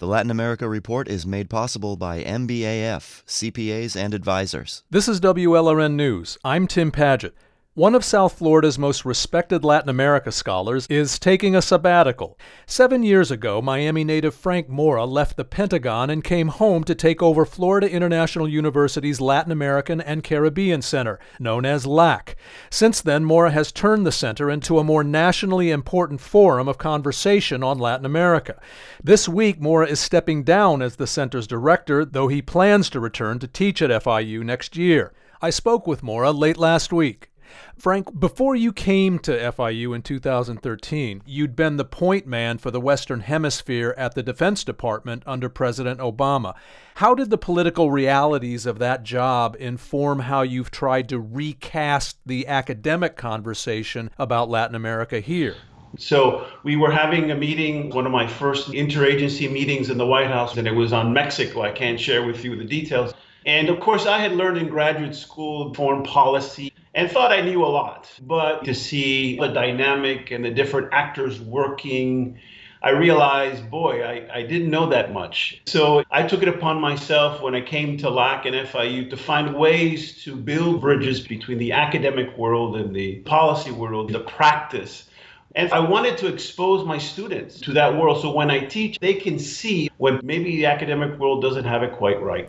The Latin America Report is made possible by MBAF, CPAs and advisors. This is WLRN News. I'm Tim Padgett. One of South Florida's most respected Latin America scholars is taking a sabbatical. Seven years ago, Miami native Frank Mora left the Pentagon and came home to take over Florida International University's Latin American and Caribbean Center, known as LAC. Since then, Mora has turned the center into a more nationally important forum of conversation on Latin America. This week, Mora is stepping down as the center's director, though he plans to return to teach at FIU next year. I spoke with Mora late last week. Frank, before you came to FIU in 2013, you'd been the point man for the Western Hemisphere at the Defense Department under President Obama. How did the political realities of that job inform how you've tried to recast the academic conversation about Latin America here? So we were having a meeting, one of my first interagency meetings in the White House, and it was on Mexico. I can't share with you the details. And of course, I had learned in graduate school foreign policy and thought I knew a lot. But to see the dynamic and the different actors working, I realized, boy, I, I didn't know that much. So I took it upon myself when I came to LAC and FIU to find ways to build bridges between the academic world and the policy world, the practice. And I wanted to expose my students to that world so when I teach, they can see when maybe the academic world doesn't have it quite right.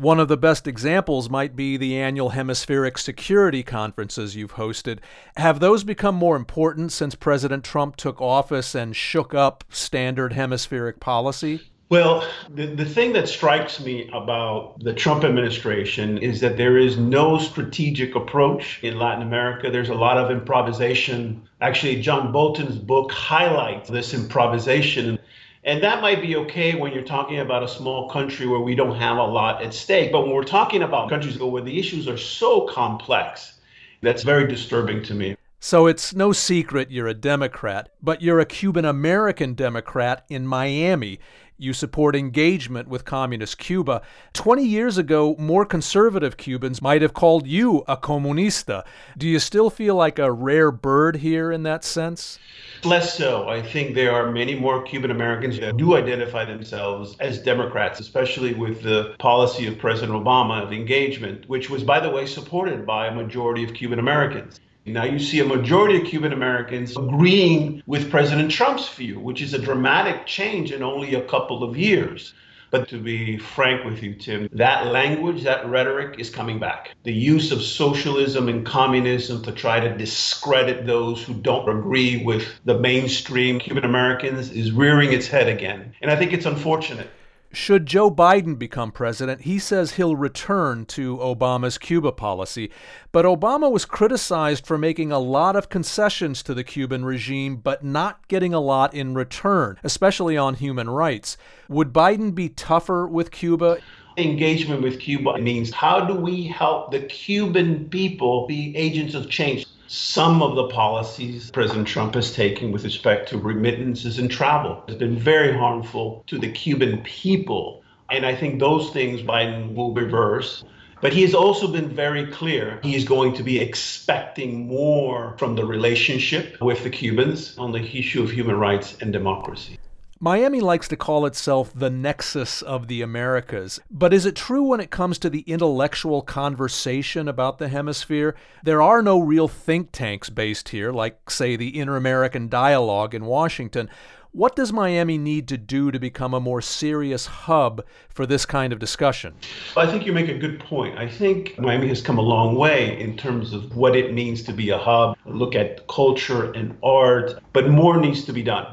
One of the best examples might be the annual hemispheric security conferences you've hosted. Have those become more important since President Trump took office and shook up standard hemispheric policy? Well, the, the thing that strikes me about the Trump administration is that there is no strategic approach in Latin America. There's a lot of improvisation. Actually, John Bolton's book highlights this improvisation. And that might be okay when you're talking about a small country where we don't have a lot at stake. But when we're talking about countries where the issues are so complex, that's very disturbing to me. So it's no secret you're a Democrat, but you're a Cuban American Democrat in Miami. You support engagement with Communist Cuba. 20 years ago, more conservative Cubans might have called you a comunista. Do you still feel like a rare bird here in that sense? Less so. I think there are many more Cuban Americans that do identify themselves as Democrats, especially with the policy of President Obama of engagement, which was, by the way, supported by a majority of Cuban Americans. Now you see a majority of Cuban Americans agreeing with President Trump's view, which is a dramatic change in only a couple of years. But to be frank with you, Tim, that language, that rhetoric is coming back. The use of socialism and communism to try to discredit those who don't agree with the mainstream Cuban Americans is rearing its head again. And I think it's unfortunate. Should Joe Biden become president, he says he'll return to Obama's Cuba policy. But Obama was criticized for making a lot of concessions to the Cuban regime, but not getting a lot in return, especially on human rights. Would Biden be tougher with Cuba? Engagement with Cuba means how do we help the Cuban people be agents of change? Some of the policies President Trump has taken with respect to remittances and travel has been very harmful to the Cuban people. And I think those things Biden will reverse. But he has also been very clear he is going to be expecting more from the relationship with the Cubans on the issue of human rights and democracy. Miami likes to call itself the nexus of the Americas, but is it true when it comes to the intellectual conversation about the hemisphere? There are no real think tanks based here, like, say, the Inter American Dialogue in Washington. What does Miami need to do to become a more serious hub for this kind of discussion? I think you make a good point. I think Miami has come a long way in terms of what it means to be a hub, look at culture and art, but more needs to be done.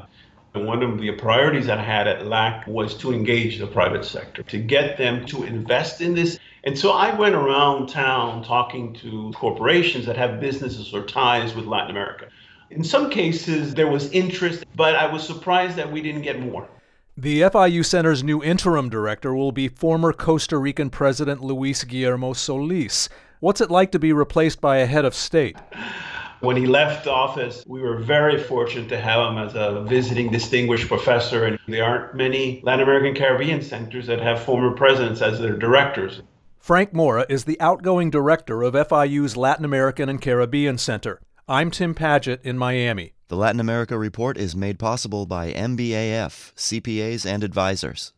One of the priorities that I had at LAC was to engage the private sector, to get them to invest in this. And so I went around town talking to corporations that have businesses or ties with Latin America. In some cases, there was interest, but I was surprised that we didn't get more. The FIU Center's new interim director will be former Costa Rican President Luis Guillermo Solis. What's it like to be replaced by a head of state? When he left office, we were very fortunate to have him as a visiting distinguished professor. And there aren't many Latin American Caribbean centers that have former presidents as their directors. Frank Mora is the outgoing director of FIU's Latin American and Caribbean Center. I'm Tim Padgett in Miami. The Latin America Report is made possible by MBAF, CPAs and advisors.